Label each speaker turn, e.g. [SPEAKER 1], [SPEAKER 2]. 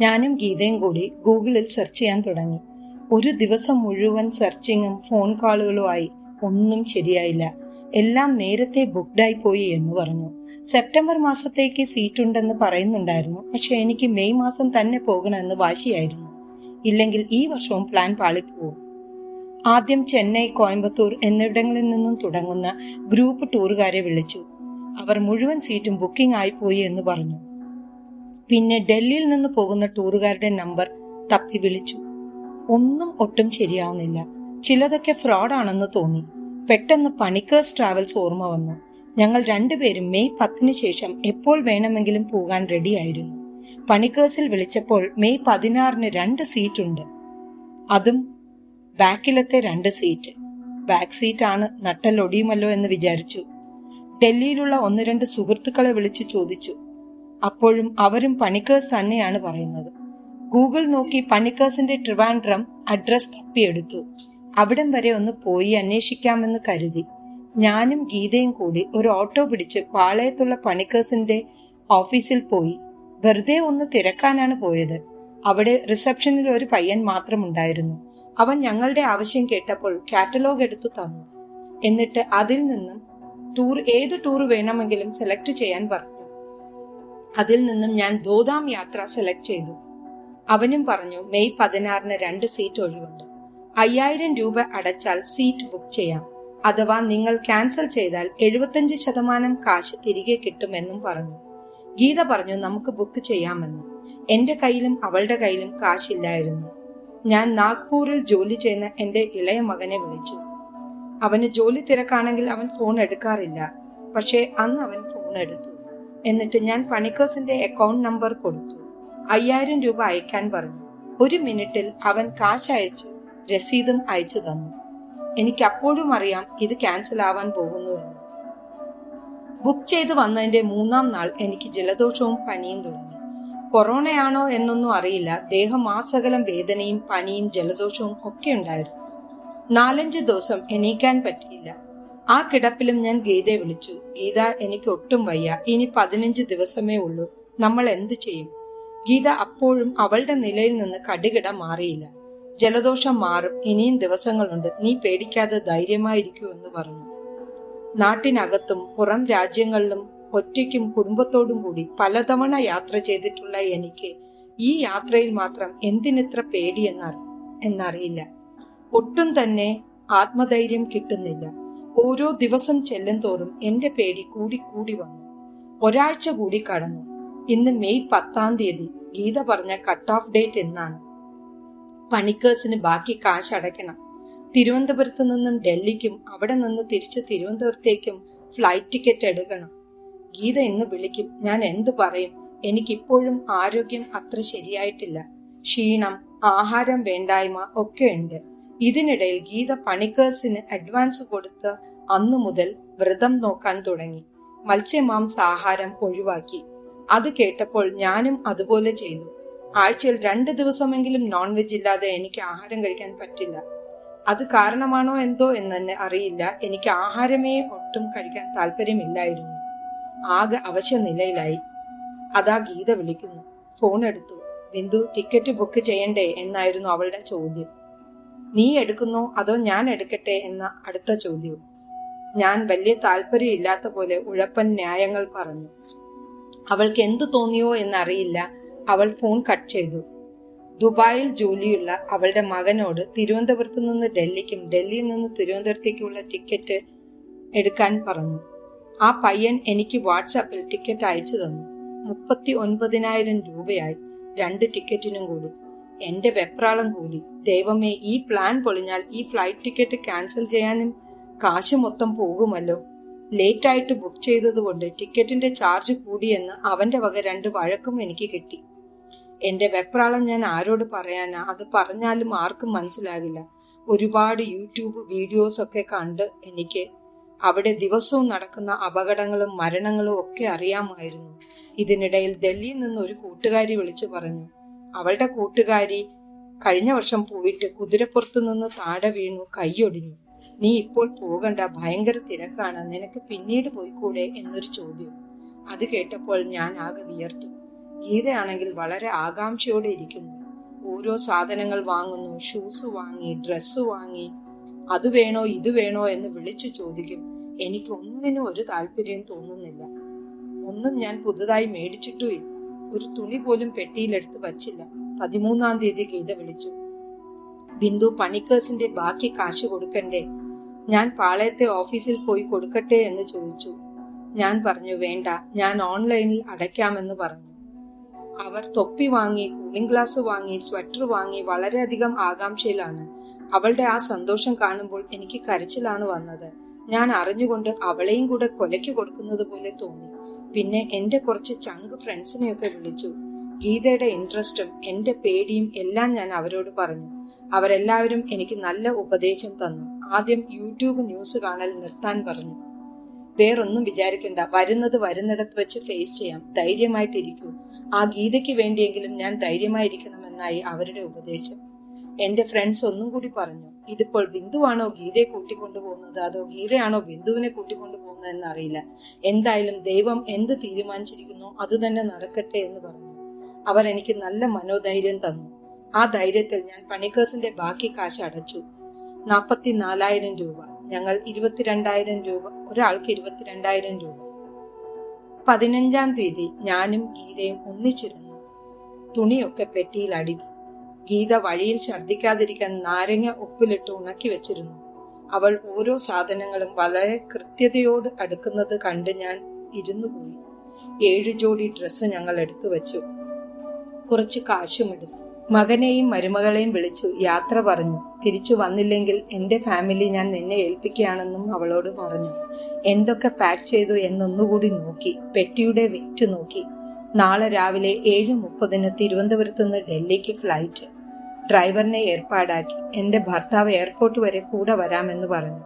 [SPEAKER 1] ഞാനും ഗീതയും കൂടി ഗൂഗിളിൽ സെർച്ച് ചെയ്യാൻ തുടങ്ങി. ഒരു ദിവസം മുഴുവൻ സെർച്ചിങ്ങും ഫോൺ കോളുകളുമായി ഒന്നും ശരിയായില്ല. എല്ലാം നേരത്തെ ബുക്ക്ഡായി പോയി എന്ന് പറഞ്ഞു. സെപ്റ്റംബർ മാസത്തേക്ക് സീറ്റ് ഉണ്ടെന്ന് പറയുന്നുണ്ടായിരുന്നു. പക്ഷെ എനിക്ക് മെയ് മാസം തന്നെ പോകണമെന്ന് വാശിയായിരുന്നു. ഇല്ലെങ്കിൽ ഈ വർഷവും പ്ലാൻ പാളിപ്പോവും. ആദ്യം ചെന്നൈ കോയമ്പത്തൂർ എന്നിവിടങ്ങളിൽ നിന്നും തുടങ്ങുന്ന ഗ്രൂപ്പ് ടൂറുകാരെ വിളിച്ചു. അവർ മുഴുവൻ സീറ്റും ബുക്കിംഗ് ആയിപ്പോയി എന്ന് പറഞ്ഞു. പിന്നെ ഡൽഹിയിൽ നിന്ന് പോകുന്ന ടൂറുകാരുടെ നമ്പർ തപ്പി വിളിച്ചു. ഒന്നും ഒട്ടും ശരിയാവുന്നില്ല. ചിലതൊക്കെ ഫ്രോഡ് ആണെന്ന് തോന്നി. പെട്ടെന്ന് പണിക്കേഴ്സ് ട്രാവൽസ് ഓർമ്മ വന്നു. ഞങ്ങൾ രണ്ടുപേരും മെയ് പത്തിന് ശേഷം എപ്പോൾ വേണമെങ്കിലും പോകാൻ റെഡിയായിരുന്നു. പണിക്കേഴ്സിൽ വിളിച്ചപ്പോൾ മെയ് പതിനാറിന് രണ്ട് സീറ്റ് ഉണ്ട് അതും ബാക്കിലത്തെ രണ്ട് സീറ്റ്. ബാക്ക് സീറ്റ് ആണ് നട്ടലൊടിയുമല്ലോ എന്ന് വിചാരിച്ചു. ഡൽഹിയിലുള്ള ഒന്ന് രണ്ട് സുഹൃത്തുക്കളെ വിളിച്ചു ചോദിച്ചു. അപ്പോഴും അവരും പണിക്കേഴ്സ് തന്നെയാണ് പറയുന്നത്. ഗൂഗിൾ നോക്കി പണിക്കേഴ്സിന്റെ ട്രിവാൻഡ്രം അഡ്രസ് തപ്പിയെടുത്തു. അവിടം വരെ ഒന്ന് പോയി അന്വേഷിക്കാമെന്ന് കരുതി. ഞാനും ഗീതയും കൂടി ഒരു ഓട്ടോ പിടിച്ച് പാളയത്തുള്ള പണിക്കേഴ്സിന്റെ ഓഫീസിൽ പോയി. വെറുതെ ഒന്ന് തിരക്കാനാണ് പോയത്. അവിടെ റിസപ്ഷനിൽ ഒരു പയ്യൻ മാത്രമുണ്ടായിരുന്നു. അവൻ ഞങ്ങളുടെ ആവശ്യം കേട്ടപ്പോൾ കാറ്റലോഗ് എടുത്തു തന്നു. എന്നിട്ട് അതിൽ നിന്നും ടൂർ ഏത് ടൂർ വേണമെങ്കിലും സെലക്ട് ചെയ്യാൻ പറഞ്ഞു. അതിൽ നിന്നും ഞാൻ ദോദാം യാത്ര സെലക്ട് ചെയ്തു. അവനും പറഞ്ഞു മെയ് പതിനാറിന് രണ്ട് സീറ്റ് ഒഴിവുണ്ട്. അയ്യായിരം രൂപ അടച്ചാൽ സീറ്റ് ബുക്ക് ചെയ്യാം. അഥവാ നിങ്ങൾ ക്യാൻസൽ ചെയ്താൽ എഴുപത്തഞ്ച് ശതമാനം കാശ് തിരികെ കിട്ടുമെന്നും പറഞ്ഞു. ഗീത പറഞ്ഞു നമുക്ക് ബുക്ക് ചെയ്യാമെന്ന്. എന്റെ കയ്യിലും അവളുടെ കയ്യിലും കാശില്ലായിരുന്നു. ഞാൻ നാഗ്പൂരിൽ ജോലി ചെയ്യുന്ന എന്റെ ഇളയ മകനെ വിളിച്ചു. അവന് ജോലി തിരക്കാണെങ്കിൽ അവൻ ഫോൺ എടുക്കാറില്ല. പക്ഷേ അന്ന് അവൻ ഫോൺ എടുത്തു. എന്നിട്ട് ഞാൻ പണിക്കേഴ്സിന്റെ അക്കൗണ്ട് നമ്പർ കൊടുത്തു. അയ്യായിരം രൂപ അയക്കാൻ പറഞ്ഞു. ഒരു മിനിറ്റിൽ അവൻ കാശ് അയച്ചു രസീതും അയച്ചു തന്നു. എനിക്ക് അപ്പോഴും അറിയാം ഇത് ക്യാൻസൽ ആവാൻ പോകുന്നു എന്ന്. ബുക്ക് ചെയ്ത് വന്നതിന്റെ മൂന്നാം നാൾ എനിക്ക് ജലദോഷവും പനിയും തുടങ്ങി. കൊറോണയാണോ എന്നൊന്നും അറിയില്ല. ദേഹം ദേഹമാസകലം വേദനയും പനിയും ജലദോഷവും ഒക്കെ ഉണ്ടായിരുന്നു. നാലഞ്ച് ദിവസം എണീക്കാൻ പറ്റിയില്ല. ആ കിടപ്പിലും ഞാൻ ഗീതയെ വിളിച്ചു ഗീത എനിക്ക് ഒട്ടും വയ്യ. ഇനി പതിനഞ്ച് ദിവസമേ ഉള്ളൂ. നമ്മൾ എന്തു ചെയ്യും? ഗീത അപ്പോഴും അവളുടെ നിലയിൽ നിന്ന് കടുകിട മാറിയില്ല. ജലദോഷം മാറും. ഇനിയും ദിവസങ്ങളുണ്ട്. നീ പേടിക്കാതെ ധൈര്യമായിരിക്കൂ എന്ന് പറഞ്ഞു. നാട്ടിനകത്തും പുറം രാജ്യങ്ങളിലും ഒറ്റയ്ക്കും കുടുംബത്തോടും കൂടി പലതവണ യാത്ര ചെയ്തിട്ടുള്ള എനിക്ക് ഈ യാത്രയിൽ മാത്രം എന്തിനിത്ര പേടിയെന്നറി എന്നറിയില്ല. ഒട്ടും തന്നെ ആത്മധൈര്യം കിട്ടുന്നില്ല. ഓരോ ദിവസം ചെല്ലും തോറും എന്റെ പേടി കൂടി കൂടി വന്നു. ഒരാഴ്ച കൂടി കടന്നു. ഇന്ന് മെയ് പത്താം തീയതി. ഗീത പറഞ്ഞ കട്ട് ഓഫ് ഡേറ്റ് എന്നാണ്. പണിക്കേഴ്സിന് ബാക്കി കാശ് അടയ്ക്കണം. തിരുവനന്തപുരത്ത് നിന്നും ഡൽഹിക്കും അവിടെ നിന്ന് തിരിച്ച് തിരുവനന്തപുരത്തേക്കും ഫ്ലൈറ്റ് ടിക്കറ്റ് എടുക്കണം. ഗീത ഇന്ന് വിളിക്കും. ഞാൻ എന്തു പറയും? എനിക്കിപ്പോഴും ആരോഗ്യം അത്ര ശരിയായിട്ടില്ല. ക്ഷീണം ആഹാരം വേണ്ടായ്മ ഒക്കെ ഉണ്ട്. ഇതിനിടയിൽ ഗീത പണിക്കേഴ്സിന് അഡ്വാൻസ് കൊടുത്ത് അന്നു മുതൽ വ്രതം നോക്കാൻ തുടങ്ങി. മത്സ്യമാംസ ആഹാരം ഒഴിവാക്കി. അത് കേട്ടപ്പോൾ ഞാനും അതുപോലെ ചെയ്തു. ആഴ്ചയിൽ രണ്ട് ദിവസമെങ്കിലും നോൺ വെജ് ഇല്ലാതെ എനിക്ക് ആഹാരം കഴിക്കാൻ പറ്റില്ല. അത് കാരണമാണോ എന്തോ എന്നെ അറിയില്ല. എനിക്ക് ആഹാരമേ ഒട്ടും കഴിക്കാൻ താല്പര്യമില്ലായിരുന്നു. ആകെ അവശ്യ നിലയിലായി അതാ ഗീത വിളിക്കുന്നു. ഫോൺ എടുത്തു ബിന്ദു ടിക്കറ്റ് ബുക്ക് ചെയ്യണ്ടേ? എന്നായിരുന്നു അവളുടെ ചോദ്യം. നീ എടുക്കുന്നോ അതോ ഞാൻ എടുക്കട്ടെ എന്ന അടുത്ത ചോദ്യവും. ഞാൻ വലിയ താല്പര്യം ഇല്ലാത്ത പോലെ ഉഴപ്പൻ ന്യായങ്ങൾ പറഞ്ഞു. അവൾക്ക് എന്തു തോന്നിയോ എന്നറിയില്ല. അവൾ ഫോൺ കട്ട് ചെയ്തു. ദുബായിൽ ജോലിയുള്ള അവളുടെ മകനോട് തിരുവനന്തപുരത്ത് നിന്ന് ഡൽഹിക്കും ഡൽഹിയിൽ നിന്ന് തിരുവനന്തപുരത്തേക്കുള്ള ടിക്കറ്റ് എടുക്കാൻ പറഞ്ഞു. ആ പയ്യൻ എനിക്ക് വാട്സാപ്പിൽ ടിക്കറ്റ് അയച്ചു തന്നു. മുപ്പത്തി ഒൻപതിനായിരം രൂപയായി. രണ്ട് ടിക്കറ്റിനും കൂടി. എന്റെ വെപ്രാളം കൂടി. ദൈവമേ ഈ പ്ലാൻ പൊളിഞ്ഞാൽ ഈ ഫ്ലൈറ്റ് ടിക്കറ്റ് ക്യാൻസൽ ചെയ്യാനും കാശ് മൊത്തം പോകുമല്ലോ. ലേറ്റ് ആയിട്ട് ബുക്ക് ചെയ്തതുകൊണ്ട് ടിക്കറ്റിന്റെ ചാർജ് കൂടിയെന്ന് അവന്റെ വക രണ്ട് വഴക്കും എനിക്ക് കിട്ടി. എന്റെ വെപ്രാളം ഞാൻ ആരോട് പറയാനാ? അത് പറഞ്ഞാലും ആർക്കും മനസ്സിലാകില്ല. ഒരുപാട് യൂട്യൂബ് വീഡിയോസ് ഒക്കെ കണ്ട് എനിക്ക് അവിടെ ദിവസവും നടക്കുന്ന അപകടങ്ങളും മരണങ്ങളും ഒക്കെ അറിയാമായിരുന്നു. ഇതിനിടയിൽ ഡൽഹിയിൽ നിന്ന് ഒരു കൂട്ടുകാരി വിളിച്ചു പറഞ്ഞു അവളുടെ കൂട്ടുകാരി കഴിഞ്ഞ വർഷം പോയിട്ട് കുതിരപ്പുറത്തു നിന്ന് താഴെ വീണു കൈയൊടിഞ്ഞു നീ ഇപ്പോൾ പോകണ്ട ഭയങ്കര തിരക്കാണ് നിനക്ക് പിന്നീട് പോയിക്കൂടെ? എന്നൊരു ചോദ്യം. അത് കേട്ടപ്പോൾ ഞാൻ ആകെ വിയർത്തു. ഗീതയാണെങ്കിൽ വളരെ ആകാംക്ഷയോടെ ഇരിക്കുന്നു. ഓരോ സാധനങ്ങൾ വാങ്ങുന്നു ഷൂസ് വാങ്ങി ഡ്രസ്സ് വാങ്ങി. അത് വേണോ ഇത് വേണോ? എന്ന് വിളിച്ചു ചോദിക്കും. എനിക്ക് ഒന്നിനും ഒരു താല്പര്യം തോന്നുന്നില്ല. ഒന്നും ഞാൻ പുതുതായി മേടിച്ചിട്ടുമില്ല. ഒരു തുണി പോലും പെട്ടിയിലെടുത്ത് വച്ചില്ല. പതിമൂന്നാം തീയതി ഗീത വിളിച്ചു. ബിന്ദു പണിക്കേഴ്സിന്റെ ബാക്കി കാശ് കൊടുക്കണ്ടേ? ഞാൻ പാളയത്തെ ഓഫീസിൽ പോയി കൊടുക്കട്ടെ എന്ന് ചോദിച്ചു. ഞാൻ പറഞ്ഞു വേണ്ട ഞാൻ ഓൺലൈനിൽ അടയ്ക്കാമെന്ന് പറഞ്ഞു. അവർ തൊപ്പി വാങ്ങി കൂളിംഗ് ഗ്ലാസ് വാങ്ങി സ്വെറ്റർ വാങ്ങി വളരെയധികം ആകാംക്ഷയിലാണ്. അവളുടെ ആ സന്തോഷം കാണുമ്പോൾ എനിക്ക് കരച്ചിലാണ് വന്നത്. ഞാൻ അറിഞ്ഞുകൊണ്ട് അവളെയും കൂടെ കൊലയ്ക്ക് കൊടുക്കുന്നത് പോലെ തോന്നി. പിന്നെ എന്റെ കുറച്ച് ചങ്ക് ഫ്രണ്ട്സിനെയൊക്കെ വിളിച്ചു. ഗീതയുടെ ഇൻട്രസ്റ്റും എന്റെ പേടിയും എല്ലാം ഞാൻ അവരോട് പറഞ്ഞു. അവരെല്ലാവരും എനിക്ക് നല്ല ഉപദേശം തന്നു. ആദ്യം യൂട്യൂബ് ന്യൂസ് കാണൽ നിർത്താൻ പറഞ്ഞു. വേറൊന്നും വിചാരിക്കണ്ട. വരുന്നത് വരുന്നിടത്ത് വെച്ച് ഫേസ് ചെയ്യാം. ധൈര്യമായിട്ടിരിക്കൂ. ആ ഗീതയ്ക്ക് വേണ്ടിയെങ്കിലും ഞാൻ ധൈര്യമായിരിക്കണമെന്നായി അവരുടെ ഉപദേശം. എന്റെ ഫ്രണ്ട്സ് ഒന്നും കൂടി പറഞ്ഞു. ഇതിപ്പോൾ ബിന്ദുവാണോ ഗീതയെ കൂട്ടിക്കൊണ്ടുപോകുന്നത്? അതോ ഗീതയാണോ ബിന്ദുവിനെ കൂട്ടിക്കൊണ്ടുപോകുന്നത് എന്നറിയില്ല എന്തായാലും ദൈവം എന്ത് തീരുമാനിച്ചിരിക്കുന്നു അത് തന്നെ നടക്കട്ടെ എന്ന് പറഞ്ഞു. അവർ എനിക്ക് നല്ല മനോധൈര്യം തന്നു. ആ ധൈര്യത്തിൽ ഞാൻ പണിക്കേഴ്സിന്റെ ബാക്കി കാശ് അടച്ചു. നാൽപ്പത്തി നാലായിരം രൂപ. ഞങ്ങൾ ഇരുപത്തിരണ്ടായിരം രൂപ. ഒരാൾക്ക് ഇരുപത്തിരണ്ടായിരം രൂപ. പതിനഞ്ചാം തീയതി ഞാനും ഗീതയും ഒന്നിച്ചിരുന്നു. തുണിയൊക്കെ പെട്ടിയിൽ അടുക്കി ഗീത വഴിയിൽ ഛർദിക്കാതിരിക്കാൻ നാരങ്ങ ഉപ്പിലിട്ട് ഉണക്കി വെച്ചിരുന്നു. അവൾ ഓരോ സാധനങ്ങളും വളരെ കൃത്യതയോട് അടുക്കുന്നത് കണ്ട് ഞാൻ ഇരുന്നു പോയി ഏഴ് ജോഡി ഡ്രസ്സ് ഞങ്ങൾ എടുത്തു വെച്ചു. കുറച്ച് കാശും എടുത്തു മകനെയും മരുമകളെയും വിളിച്ചു യാത്ര പറഞ്ഞു. തിരിച്ചു വന്നില്ലെങ്കിൽ എന്റെ ഫാമിലി ഞാൻ നിന്നെ ഏൽപ്പിക്കുകയാണെന്നും അവളോട് പറഞ്ഞു. എന്തൊക്കെ പാക്ക് ചെയ്തു എന്നൊന്നുകൂടി നോക്കി പെട്ടിയുടെ വെയിറ്റ് നോക്കി. നാളെ രാവിലെ ഏഴ് മുപ്പതിന് തിരുവനന്തപുരത്ത് നിന്ന് ഡൽഹിക്ക് ഫ്ലൈറ്റ് ഡ്രൈവറിനെ ഏർപ്പാടാക്കി. എന്റെ ഭർത്താവ് എയർപോർട്ട് വരെ കൂടെ വരാമെന്ന് പറഞ്ഞു.